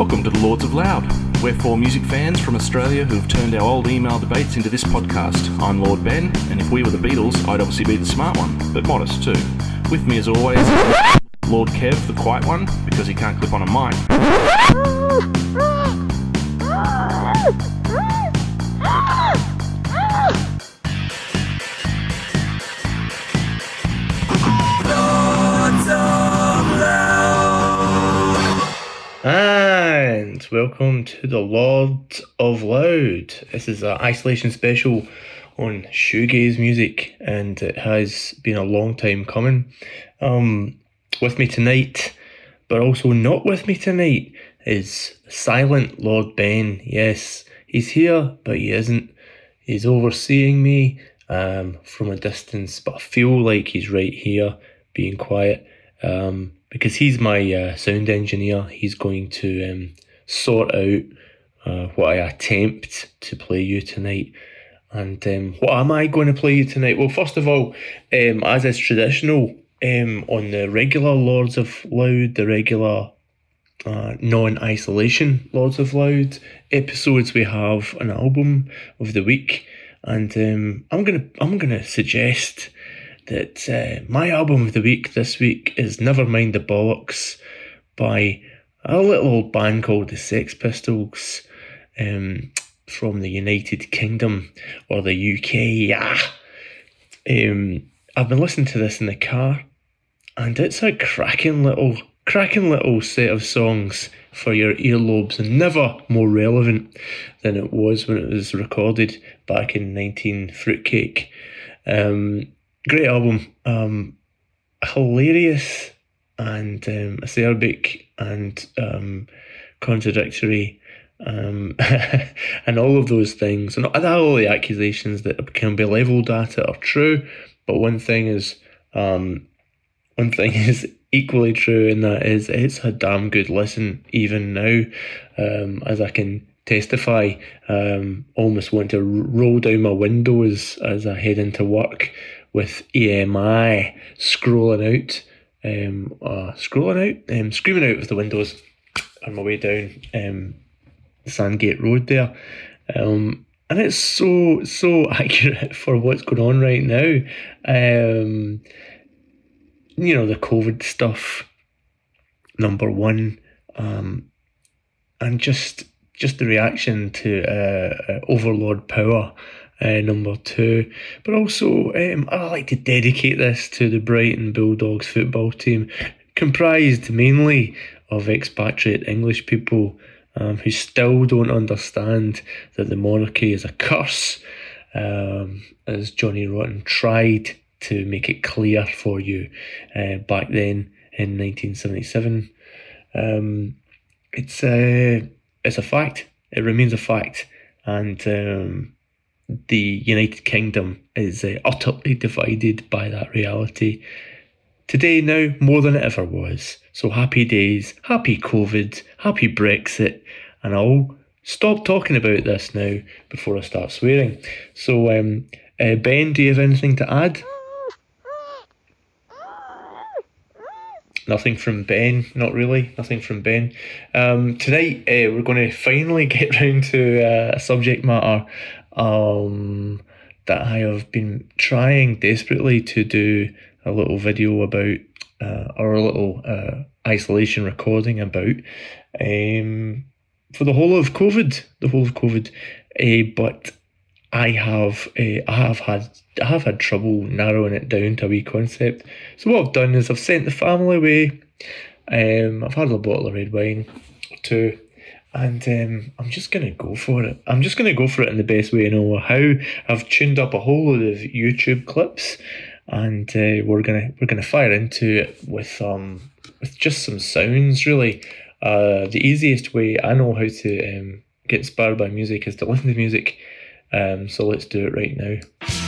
Welcome to the Lords of Loud. We're four music fans from Australia who've turned our old email debates into this podcast. I'm Lord Ben, and if we were the Beatles, I'd obviously be the smart one, but modest too. With me as always, Lord Kev, the quiet one, because he can't clip on a mic. Welcome to the Lord of Loud. This is an isolation special on shoegaze music, and it has been a long time coming. Um, with me tonight, but also not with me tonight, is silent Lord Ben. Yes, he's here, but he isn't. He's overseeing me um, from a distance, but I feel like he's right here, being quiet. Um, because he's my uh, sound engineer. He's going to um, sort out uh, what I attempt to play you tonight. And um, what am I going to play you tonight? Well, first of all, um, as is traditional um, on the regular Lords of Loud, the regular uh, non-isolation Lords of Loud episodes, we have an album of the week, and um, I'm gonna I'm gonna suggest that uh, my album of the week this week is Never Mind the Bollocks by a little old band called the Sex Pistols um, from the United Kingdom or the UK. Yeah. Um, I've been listening to this in the car and it's a cracking little cracking little set of songs for your earlobes and never more relevant than it was when it was recorded back in 19 Fruitcake. Um, great album, um, hilarious and um, acerbic and um, contradictory, um, and all of those things. And all the accusations that can be levelled at it are true, but one thing is, um, one thing is equally true, and that is it's a damn good listen even now, um, as I can testify. Um, almost want to roll down my windows as I head into work with EMI scrolling out, um, uh, scrolling out, um, screaming out of the windows on my way down um, Sandgate Road there. Um, and it's so so accurate for what's going on right now. Um, you know the COVID stuff, number one, um, and just just the reaction to uh, uh overlord power uh, number two. But also, um, I like to dedicate this to the Brighton Bulldogs football team, comprised mainly of expatriate English people um, who still don't understand that the monarchy is a curse, um, as Johnny Rotten tried to make it clear for you uh, back then in 1977. Um, it's a it's a fact. It remains a fact, and um, the United Kingdom is uh, utterly divided by that reality. Today, now, more than it ever was. So happy days, happy COVID, happy Brexit, and I'll stop talking about this now before I start swearing. So, um, uh, Ben, do you have anything to add? Nothing from Ben, not really. Nothing from Ben. Um, tonight, uh, we're going to finally get round to uh, a subject matter um, that I have been trying desperately to do a little video about uh, or a little uh, isolation recording about um, for the whole of COVID, the whole of COVID. Uh, but I have uh, I have had I have had trouble narrowing it down to a wee concept. So what I've done is I've sent the family away. Um, I've had a bottle of red wine two and um, I'm just gonna go for it. I'm just gonna go for it in the best way I know how. I've tuned up a whole load of YouTube clips, and uh, we're gonna we're gonna fire into it with um with just some sounds. Really, uh, the easiest way I know how to um, get inspired by music is to listen to music. Um, so let's do it right now.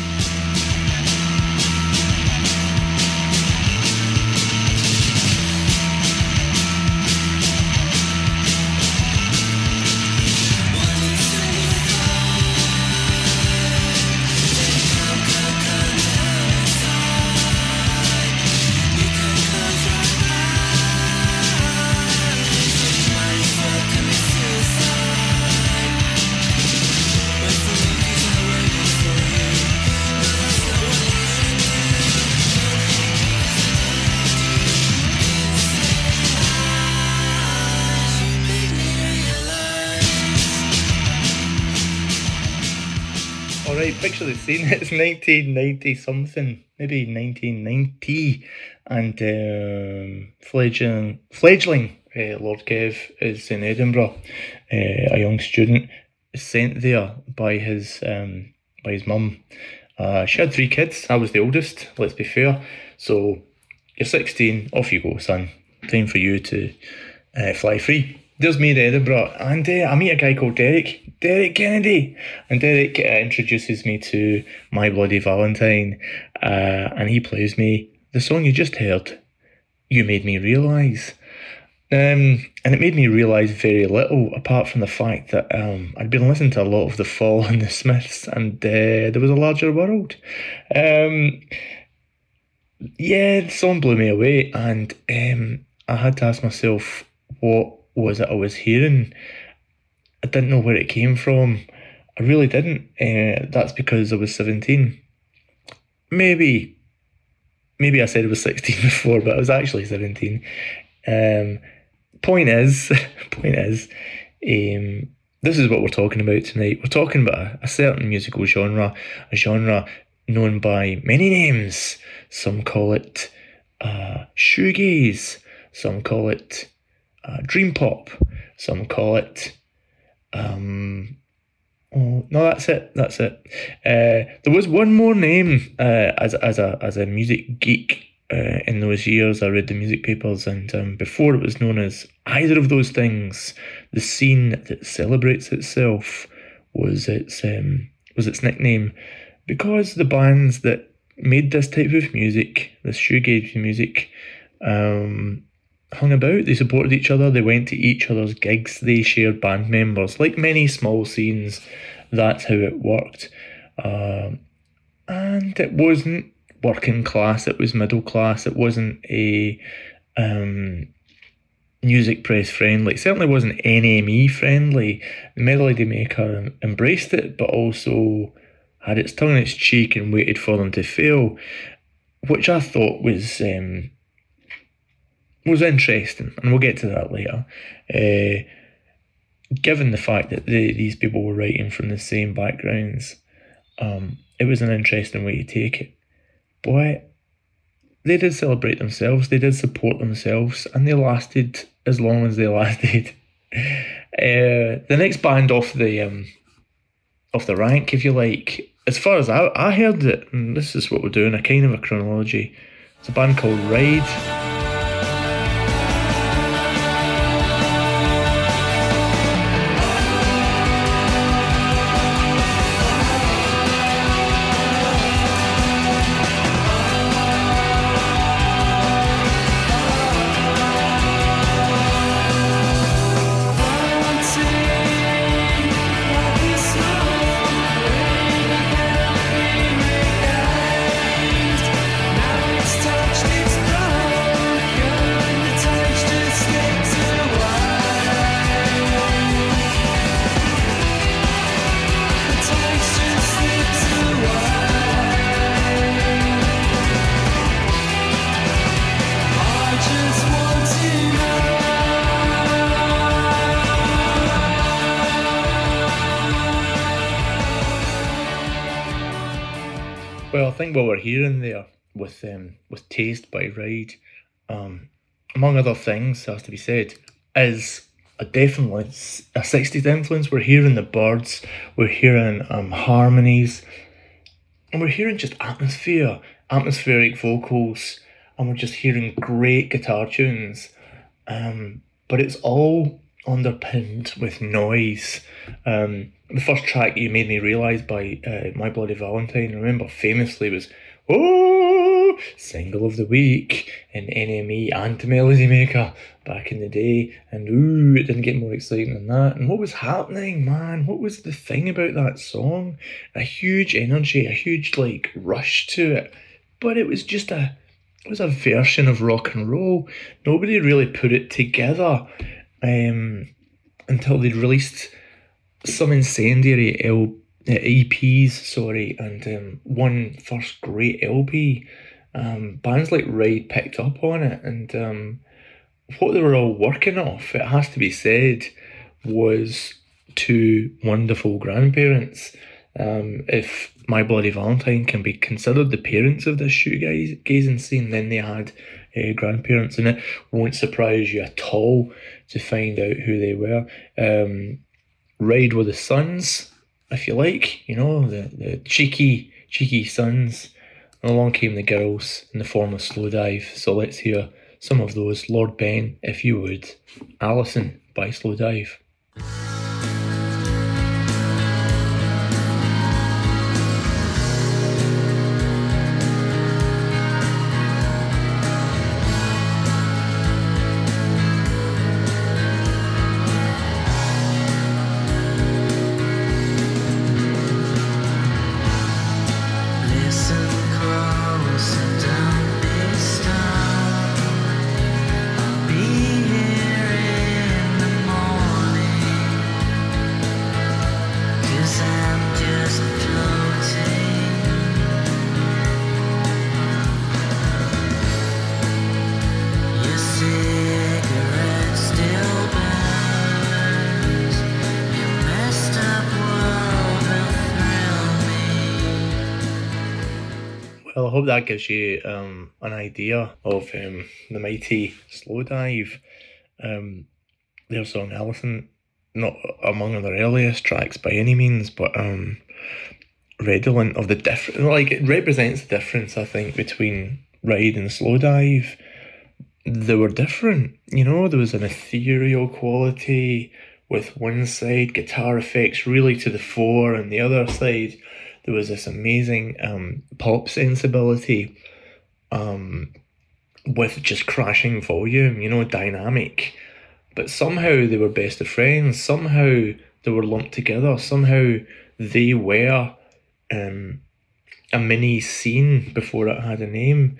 Picture the scene. It's 1990 something, maybe 1990, and um, fledgling, fledgling uh, Lord Kev is in Edinburgh. Uh, a young student sent there by his um, by his mum. Uh, she had three kids. I was the oldest. Let's be fair. So you're 16. Off you go, son. Time for you to uh, fly free. There's me in Edinburgh, and uh, I meet a guy called Derek, Derek Kennedy, and Derek uh, introduces me to My Bloody Valentine, uh, and he plays me the song you just heard. You made me realise. Um, and it made me realise very little, apart from the fact that um, I'd been listening to a lot of The Fall and The Smiths, and uh, there was a larger world. Um, yeah, the song blew me away, and um, I had to ask myself what was that I was hearing. I didn't know where it came from. I really didn't. Uh, that's because I was 17. Maybe, maybe I said I was 16 before, but I was actually 17. Um, point is, point is, um, this is what we're talking about tonight. We're talking about a, a certain musical genre, a genre known by many names. Some call it uh, shoegaze, some call it uh, dream pop, some call it. Um, oh no, that's it. That's it. Uh, there was one more name uh, as as a as a music geek uh, in those years. I read the music papers, and um, before it was known as either of those things, the scene that celebrates itself was its um, was its nickname, because the bands that made this type of music, this shoegaze music, um, hung about. They supported each other. They went to each other's gigs. They shared band members. Like many small scenes, that's how it worked. Um, and it wasn't working class. It was middle class. It wasn't a um, music press friendly. It certainly wasn't NME friendly. The Melody Maker embraced it, but also had its tongue in its cheek and waited for them to fail, which I thought was um, was interesting, and we'll get to that later. Uh, given the fact that the, these people were writing from the same backgrounds, um, it was an interesting way to take it. But they did celebrate themselves, they did support themselves, and they lasted as long as they lasted. Uh, the next band off the um, off the rank, if you like, as far as I, I heard it, and this is what we're doing, a kind of a chronology. It's a band called Ride. By Ride, um, among other things, has to be said, is a definitely a 60s influence. We're hearing the birds, we're hearing um, harmonies, and we're hearing just atmosphere, atmospheric vocals, and we're just hearing great guitar tunes. Um, but it's all underpinned with noise. Um, the first track you made me realise by uh, My Bloody Valentine, remember famously was Oh Single of the Week in NME and Melody Maker back in the day, and ooh, it didn't get more exciting than that. And what was happening, man? What was the thing about that song? A huge energy, a huge like rush to it, but it was just a it was a version of rock and roll. Nobody really put it together um, until they released some incendiary L- EPs, sorry, and um, one first great LP. Um, bands like Ride picked up on it, and um, what they were all working off, it has to be said, was two wonderful grandparents. Um, if My Bloody Valentine can be considered the parents of this shoe shoegazing scene, then they had uh, grandparents, and it won't surprise you at all to find out who they were. Um, Ride with the Sons, if you like, you know, the, the cheeky, cheeky sons. And along came the girls in the form of Slowdive, So let's hear some of those. Lord Ben, if you would. Alison by Slowdive. Well, hope that gives you um, an idea of um, the mighty Slowdive. Um, their song Alison, not among their earliest tracks by any means, but um, redolent of the different, like it represents the difference, I think, between Ride and Slowdive. They were different, you know, there was an ethereal quality with one side, guitar effects really to the fore, and the other side, there was this amazing um, pop sensibility um, with just crashing volume, you know, dynamic. But somehow they were best of friends. Somehow they were lumped together. Somehow they were um, a mini scene before it had a name.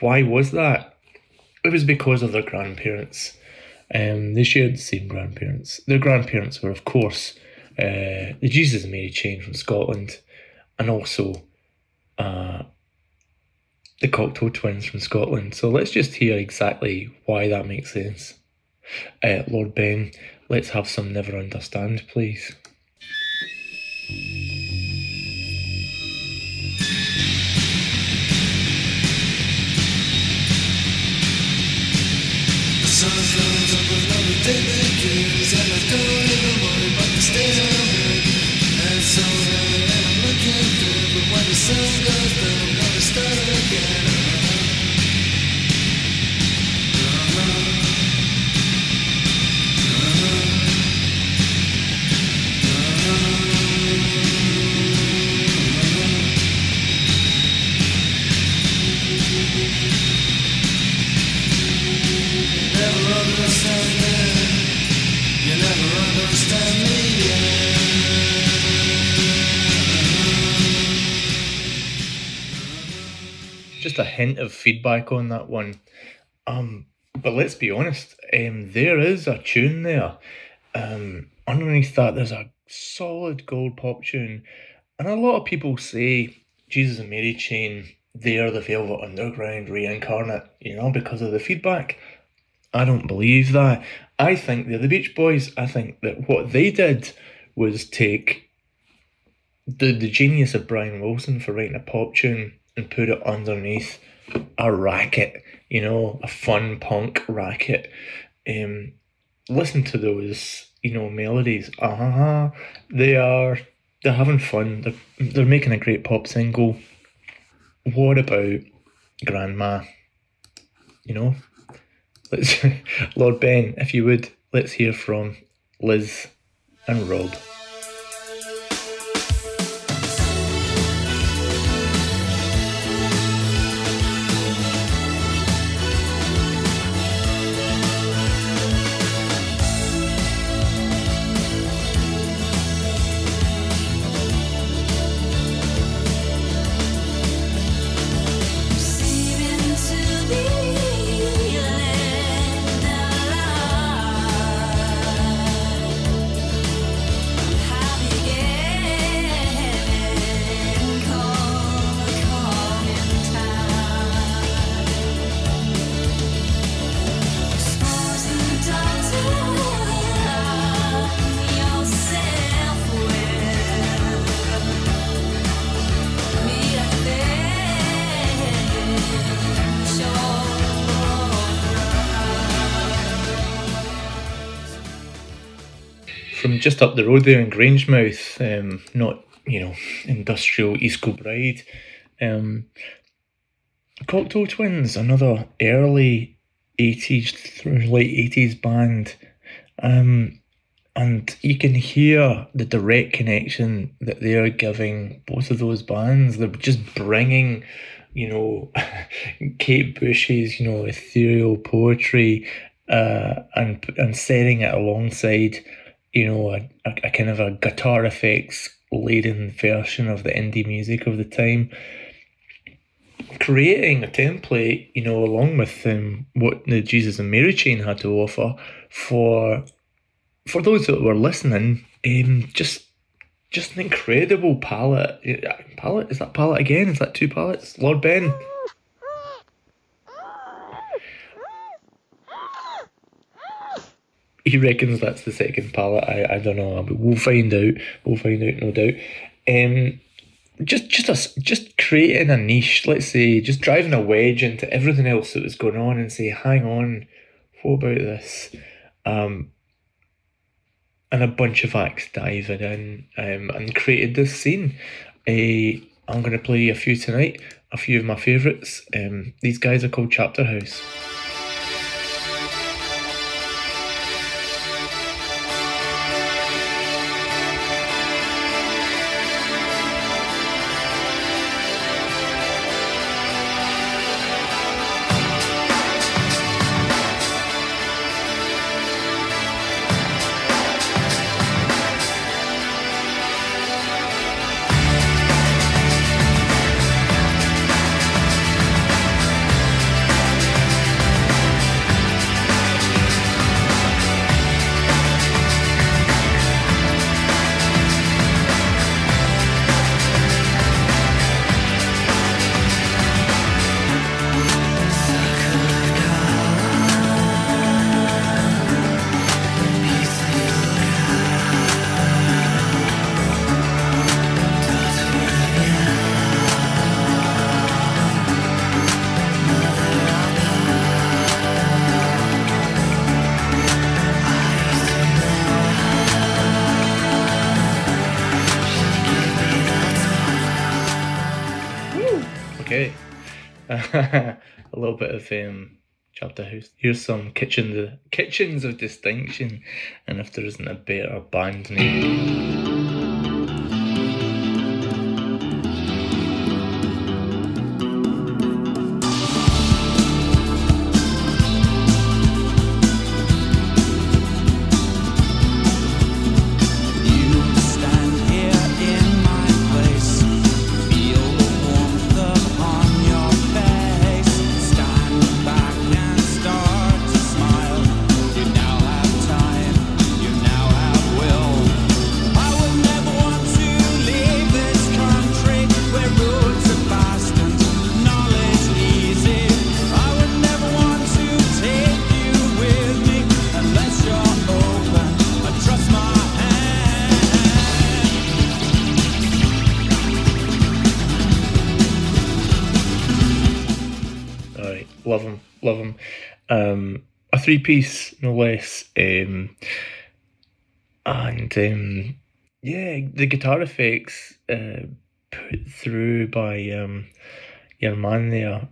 Why was that? It was because of their grandparents. Um, they shared the same grandparents. Their grandparents were, of course, uh, the Jesus and Mary chain from Scotland and also uh, the Cocteau Twins from Scotland. So let's just hear exactly why that makes sense. Uh, Lord Ben, let's have some Never Understand, please. Just a hint of feedback on that one. Um, but let's be honest, um, there is a tune there. Um, underneath that, there's a solid gold pop tune, and a lot of people say Jesus and Mary Chain, they're the Velvet Underground reincarnate, you know, because of the feedback. I don't believe that. I think they're the Beach Boys. I think that what they did was take the the genius of Brian Wilson for writing a pop tune and put it underneath a racket, you know, a fun punk racket. Um, listen to those, you know, melodies. Uh-huh. they are they're having fun. They're they're making a great pop single. What about Grandma? You know, let's Lord Ben, if you would, let's hear from Liz and Rob. From just up the road there in Grangemouth, um, not you know industrial East Kilbride. Um, Cocteau Twins, another early eighties through late eighties band, um, and you can hear the direct connection that they are giving both of those bands. They're just bringing you know, Kate Bush's, you know, ethereal poetry, uh, and and setting it alongside, you know, a, a, kind of a guitar effects laden version of the indie music of the time. Creating a template, you know, along with um, what the Jesus and Mary chain had to offer for for those that were listening, um, just just an incredible palette. Palette is that palette again? Is that two palettes? Lord Ben. He reckons that's the second palette. I, I don't know, but we'll find out. We'll find out, no doubt. Um, just just a, just creating a niche. Let's say just driving a wedge into everything else that was going on, and say, hang on, what about this? Um, and a bunch of acts diving in um, and created this scene. Uh, I'm going to play a few tonight, a few of my favourites. Um, these guys are called Chapterhouse. a little bit of um, Chapterhouse. Here's some kitchens, kitchens of distinction, and if there isn't a better band name. Three piece, no less. Um, and um, yeah, the guitar effects uh, put through by um, your man there,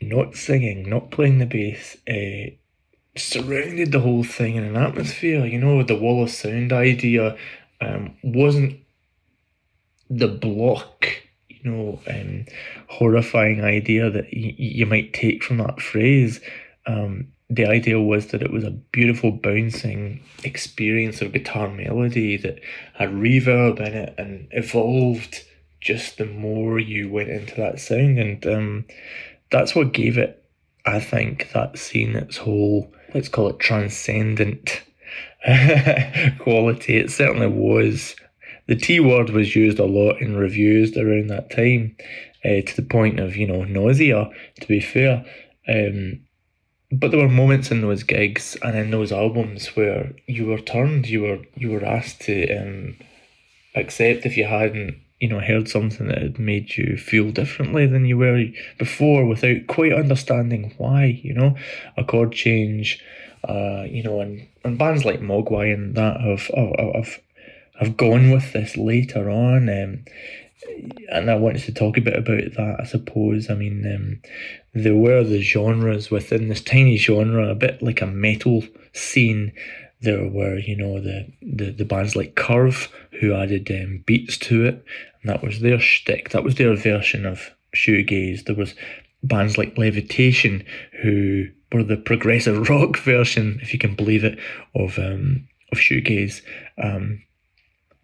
not singing, not playing the bass, uh, surrounded the whole thing in an atmosphere. You know, the wall of sound idea um, wasn't the block you know um, horrifying idea that y- you might take from that phrase. Um, the idea was that it was a beautiful bouncing experience of guitar melody that had reverb in it and evolved just the more you went into that sound and um, that's what gave it i think that scene its whole let's call it transcendent quality it certainly was the T word was used a lot in reviews around that time, uh, to the point of you know nausea. To be fair, um, but there were moments in those gigs and in those albums where you were turned, you were you were asked to um, accept if you hadn't you know heard something that had made you feel differently than you were before without quite understanding why. You know, a chord change uh, you know, and, and bands like Mogwai and that have have, have, have gone with this later on. Um, and I wanted to talk a bit about that, I suppose. I mean, um, there were the genres within this tiny genre, a bit like a metal scene. There were, you know, the, the, the bands like Curve who added um, beats to it, and that was their shtick. That was their version of shoegaze. There was bands like Levitation who were the progressive rock version, if you can believe it, of um, of shoegaze. Um,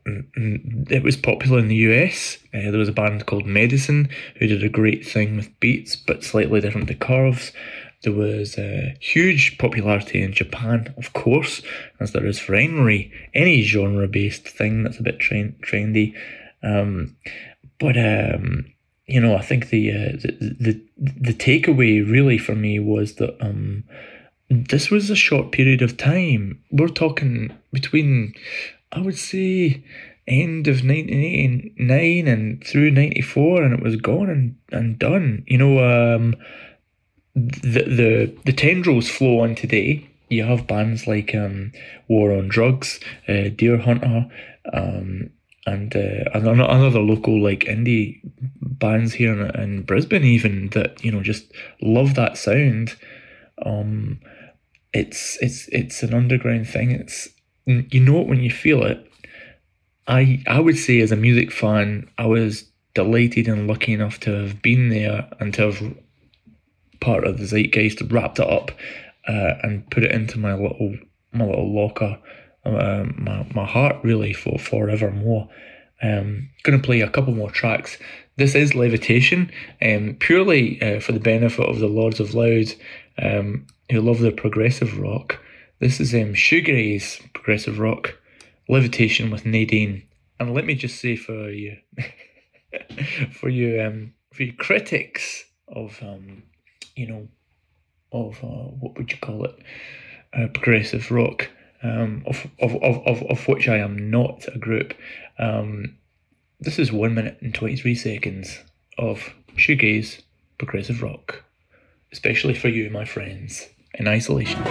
it was popular in the US. Uh, there was a band called Medicine who did a great thing with beats, but slightly different to curves. There was a huge popularity in Japan, of course, as there is for any any genre based thing that's a bit trend, trendy. Um, but um, you know, I think the, uh, the the the takeaway really for me was that um, this was a short period of time. We're talking between, I would say, end of 1989 and through 94 and it was gone and, and done you know um, the, the the tendrils flow on today you have bands like um, war on drugs uh, Deerhunter um, and uh, another local like indie bands here in, in Brisbane even that you know just love that sound. Um, it's it's it's an underground thing. It's you know it when you feel it. I I would say as a music fan, I was delighted and lucky enough to have been there and to have part of the zeitgeist wrapped it up uh, and put it into my little my little locker um, my, my heart really for forevermore. Um, to play a couple more tracks. This is Levitation, um, purely uh, for the benefit of the Lords of Loud um, who love the progressive rock. This is um, progressive rock, Levitation with Nadine. And let me just say for you, for you, um, for you critics of, um, you know, of uh, what would you call it, uh, progressive rock um, of, of, of, of, of which I am not a group. Um, this is 1 minute and 23 seconds of shoegaze progressive rock, especially for you, my friends, in isolation.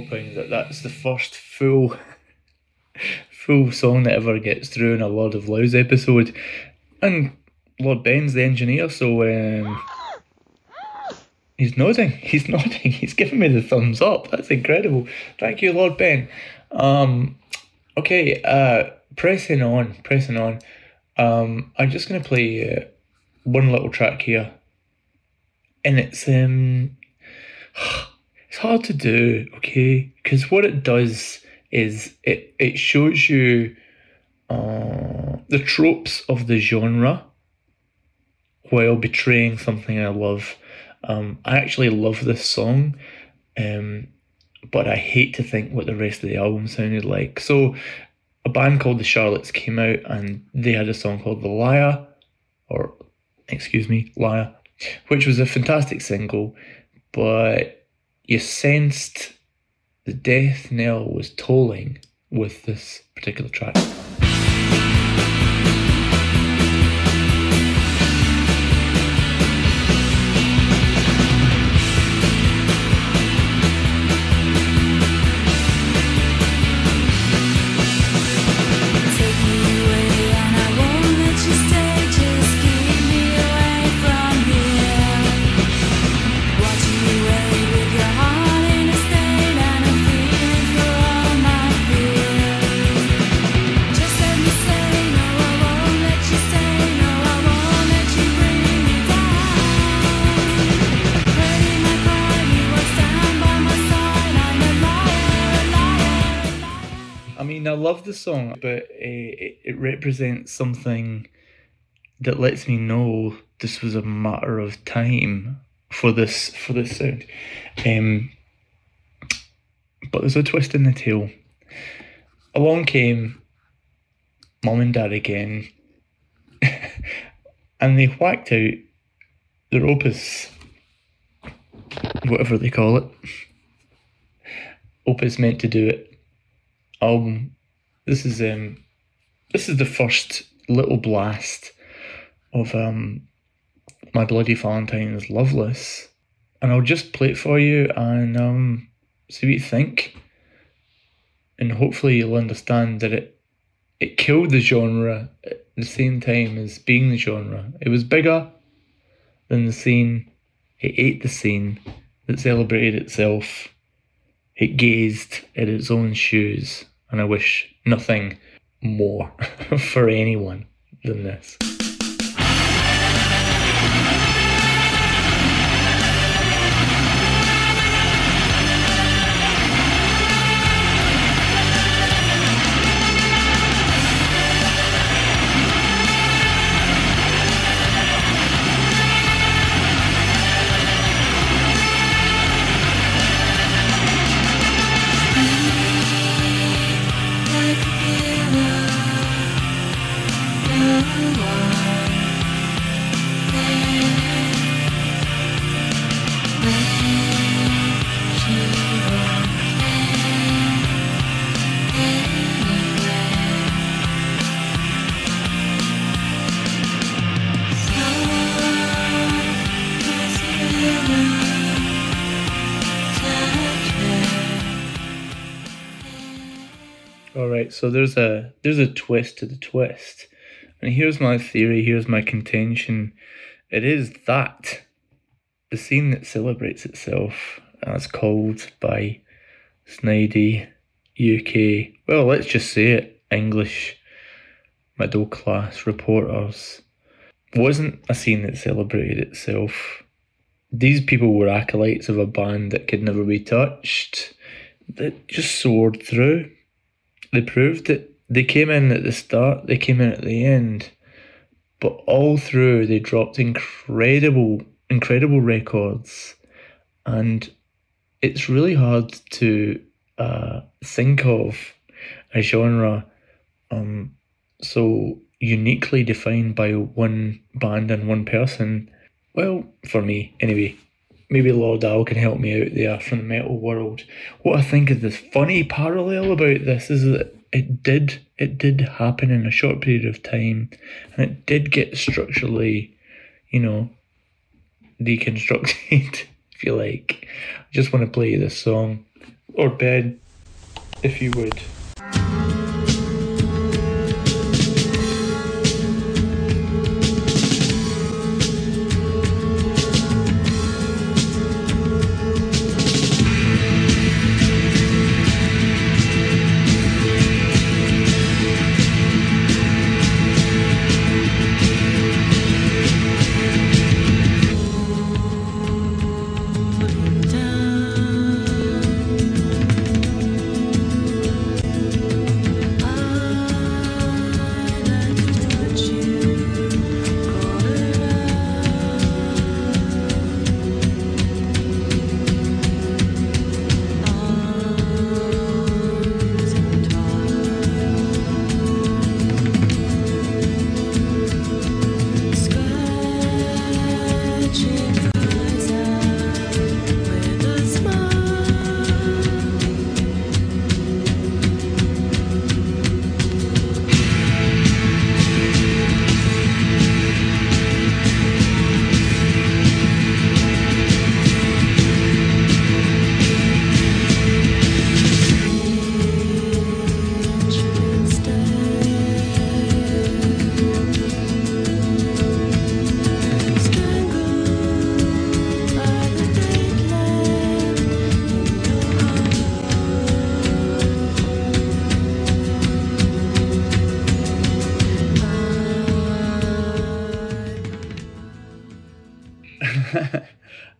Hoping that that's the first full, full song that ever gets through in a Lord of Loud's episode, and Lord Ben's the engineer, so um, he's nodding. He's nodding. He's giving me the thumbs up. That's incredible. Thank you, Lord Ben. Um, okay, uh, pressing on, pressing on. Um, I'm just gonna play uh, one little track here, and it's um it's hard to do, okay? Because what it does is it, it shows you uh, the tropes of the genre while betraying something I love. Um, I actually love this song, um, but I hate to think what the rest of the album sounded like. So, a band called the Charlottes came out and they had a song called The Liar, or excuse me, Liar, which was a fantastic single but you sensed the death knell was tolling with this particular track. Song, but uh, it, it represents something that lets me know this was a matter of time for this for this sound. Um, but there's a twist in the tale. Along came mum and dad again, and they whacked out their opus, whatever they call it. Opus meant to do it. Album. This is um, this is the first little blast of um, my bloody Valentine's Loveless, and I'll just play it for you and um, see what you think, and hopefully you'll understand that it it killed the genre at the same time as being the genre. It was bigger than the scene. It ate the scene that celebrated itself. It gazed at its own shoes, and I wish nothing more for anyone than this. So there's a there's a twist to the twist, and here's my theory. Here's my contention. It is that the scene that celebrates itself, as called by Snidey UK. Well, let's just say it. English middle class reporters wasn't a scene that celebrated itself. These people were acolytes of a band that could never be touched, that just soared through they proved it. They came in at the start, they came in at the end, but all through they dropped incredible, incredible records, and it's really hard to uh, think of a genre um, so uniquely defined by one band and one person. Well, for me, anyway. Maybe Lord Al can help me out there from the metal world. What I think is the funny parallel about this is that it did it did happen in a short period of time and it did get structurally, you know, deconstructed, if you like. I just want to play this song. Or Ben, if you would.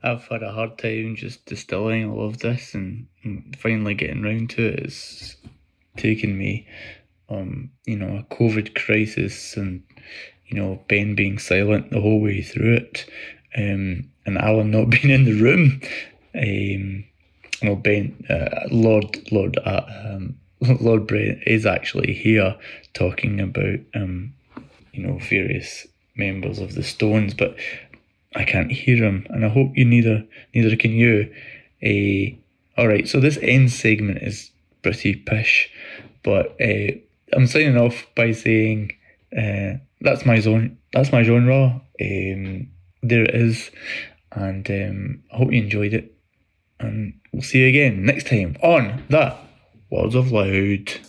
I've had a hard time just distilling all of this and, finally getting round to it. It's taken me um, you know, a COVID crisis and, you know, Ben being silent the whole way through it, um, and Alan not being in the room. Um, well, Ben, uh, Lord, Lord, uh, um, Lord Brent is actually here talking about, um, you know, various members of the Stones, but I can't hear him, and I hope you neither neither can you. Uh, all right, so this end segment is pretty pish, but uh, I'm signing off by saying uh, that's my zone, that's my genre. Um, there it is, and um, I hope you enjoyed it, and we'll see you again next time on that Words of Loud.